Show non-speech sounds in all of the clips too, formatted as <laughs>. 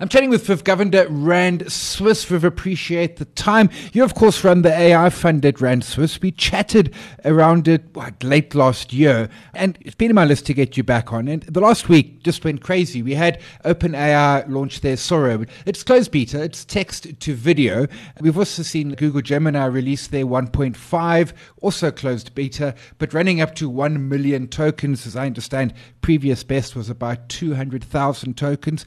I'm chatting with Viv Govender Rand Swiss. Viv, appreciate the time. You, of course, run the AI fund at Rand Swiss. We chatted around it what, late last year, and it's been in my list to get you back on. And the last week just went crazy. We had OpenAI launch their Sora. It's closed beta, it's text to video. We've also seen Google Gemini release their 1.5, also closed beta, but running up to 1 million tokens, as I understand. Previous best was about 200,000 tokens.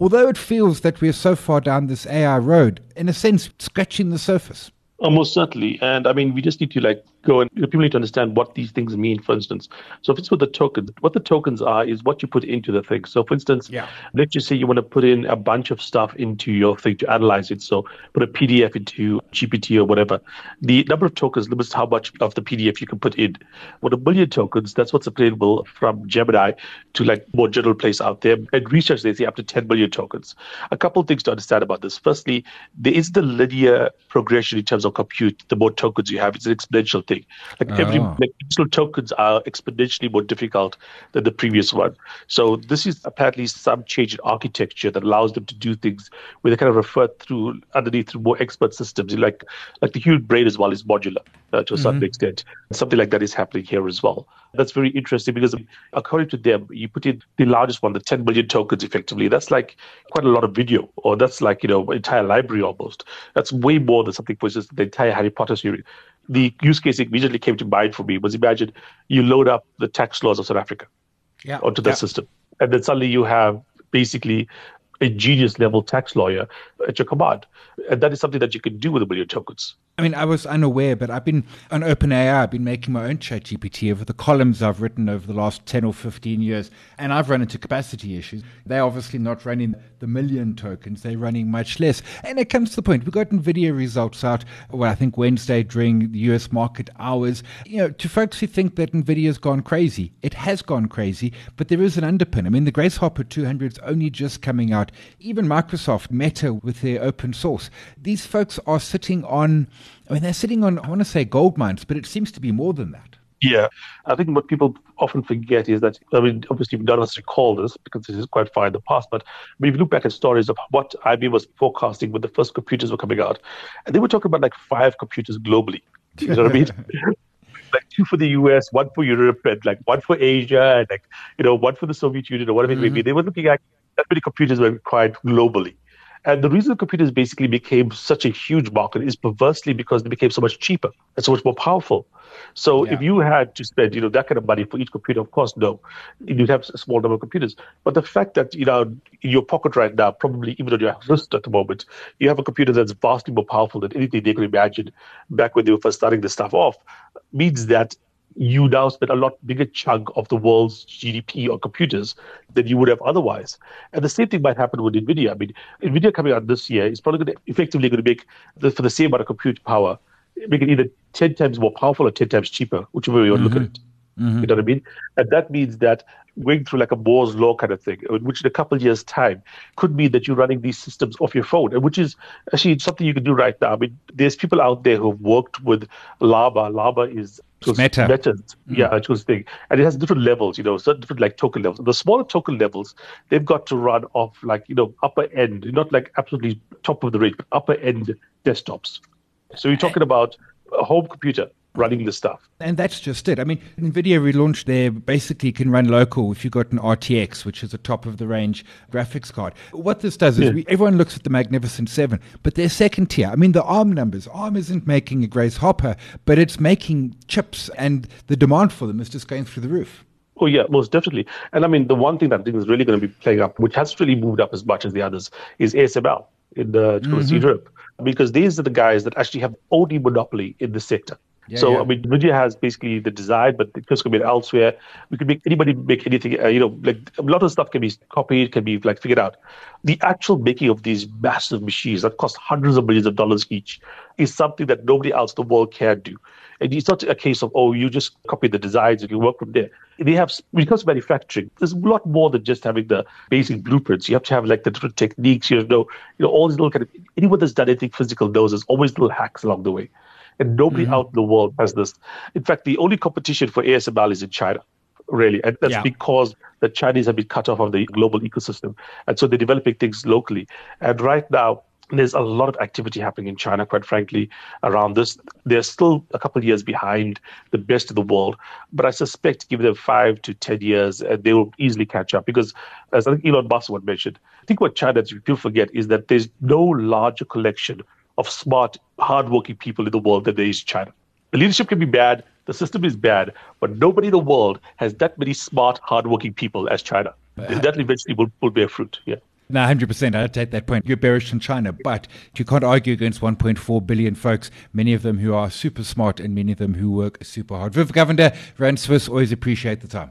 Although it feels that we're so far down this AI road, in a sense, scratching the surface. Almost certainly. And I mean, we just need to like go and people need to understand what these things mean, for instance. So if it's with the token, what the tokens are is what you put into the thing. So for instance, yeah. let's just say you want to put in a bunch of stuff into your thing to analyze it. So put a PDF into GPT or whatever. The number of tokens limits how much of the PDF you can put in. With a billion tokens, that's what's available from Gemini to like more general place out there. And research, they say up to 10 million tokens. A couple of things to understand about this. Firstly, there is the linear progression in terms of compute. The more tokens you have, it's an exponential thing. Like every oh. like digital tokens are exponentially more difficult than the previous one. So this is apparently some change in architecture that allows them to do things where they kind of refer through underneath through more expert systems. Like like the human brain as well is modular uh, to a certain mm-hmm. extent. Something like that is happening here as well. That's very interesting because according to them, you put in the largest one, the 10 million tokens effectively. That's like quite a lot of video, or that's like, you know, entire library almost. That's way more than something, for instance, the entire Harry Potter series the use case immediately came to mind for me was imagine you load up the tax laws of South Africa yeah. onto that yeah. system. And then suddenly you have basically a genius level tax lawyer at your command. And that is something that you can do with a million tokens. I mean, I was unaware, but I've been on OpenAI. I've been making my own ChatGPT over the columns I've written over the last 10 or 15 years, and I've run into capacity issues. They're obviously not running the million tokens, they're running much less. And it comes to the point, we got NVIDIA results out, well, I think Wednesday during the US market hours. You know, to folks who think that NVIDIA's gone crazy, it has gone crazy, but there is an underpin. I mean, the Grace Hopper 200 is only just coming out. Even Microsoft, Meta with their open source, these folks are sitting on I mean, they're sitting on, I want to say gold mines, but it seems to be more than that. Yeah, I think what people often forget is that, I mean, obviously, we don't necessarily recall this because this is quite far in the past, but if you look back at stories of what IBM was forecasting when the first computers were coming out, and they were talking about like five computers globally. You know what I mean? <laughs> like two for the US, one for Europe, and like one for Asia, and like, you know, one for the Soviet Union or whatever mm-hmm. it may be. Mm-hmm. They were looking at that many computers were required globally. And the reason computers basically became such a huge market is perversely because they became so much cheaper and so much more powerful. So yeah. if you had to spend, you know, that kind of money for each computer, of course, no, you'd have a small number of computers. But the fact that you know in your pocket right now, probably even on your wrist at the moment, you have a computer that's vastly more powerful than anything they could imagine back when they were first starting this stuff off, means that you now spend a lot bigger chunk of the world's GDP on computers than you would have otherwise. And the same thing might happen with NVIDIA. I mean, NVIDIA coming out this year is probably going to effectively going to make, the, for the same amount of compute power, make it either 10 times more powerful or 10 times cheaper, whichever way you want to mm-hmm. look at it. Mm-hmm. You know what I mean? And that means that going through like a Moore's law kind of thing, which in a couple of years' time could mean that you're running these systems off your phone, and which is actually something you can do right now. I mean, there's people out there who've worked with Llama. Llama is Meta. Meta. Mm-hmm. Yeah, it was thing. And it has different levels, you know, certain different like token levels. The smaller token levels, they've got to run off like, you know, upper end, not like absolutely top of the range, but upper end desktops. So you're talking about a home computer running the stuff. And that's just it. I mean, NVIDIA relaunched there basically can run local if you've got an RTX, which is a top of the range graphics card. What this does is yeah. we, everyone looks at the Magnificent Seven, but they're second tier. I mean, the ARM numbers, ARM isn't making a Grace Hopper, but it's making chips, and the demand for them is just going through the roof. Oh yeah, most definitely. And I mean, the one thing that I think is really going to be playing up, which hasn't really moved up as much as the others, is ASML in the mm-hmm. Europe, because these are the guys that actually have only monopoly in the sector. Yeah, so yeah. I mean, NVIDIA has basically the design, but the chips can be elsewhere. We could make anybody make anything. Uh, you know, like a lot of stuff can be copied, can be like figured out. The actual making of these massive machines that cost hundreds of millions of dollars each is something that nobody else in the world can do. And it's not a case of oh, you just copy the designs and you work from there. They have when it comes to manufacturing, there's a lot more than just having the basic blueprints. You have to have like the different techniques. You know, you know all these little kind of anyone that's done anything physical knows there's always little hacks along the way and nobody mm-hmm. out in the world has this. In fact, the only competition for ASML is in China, really, and that's yeah. because the Chinese have been cut off of the global ecosystem, and so they're developing things locally. And right now, there's a lot of activity happening in China, quite frankly, around this. They're still a couple of years behind the best of the world, but I suspect, give them five to 10 years, and they will easily catch up. Because, as I think Elon Musk would mentioned, I think what China, people forget, is that there's no larger collection of smart, hardworking people in the world than there is China. The leadership can be bad, the system is bad, but nobody in the world has that many smart, hardworking people as China. Uh, that eventually will, will bear fruit. Yeah. No, 100%. I take that point. You're bearish in China, but you can't argue against 1.4 billion folks, many of them who are super smart and many of them who work super hard. Viv Govender, Rand Swiss, always appreciate the time.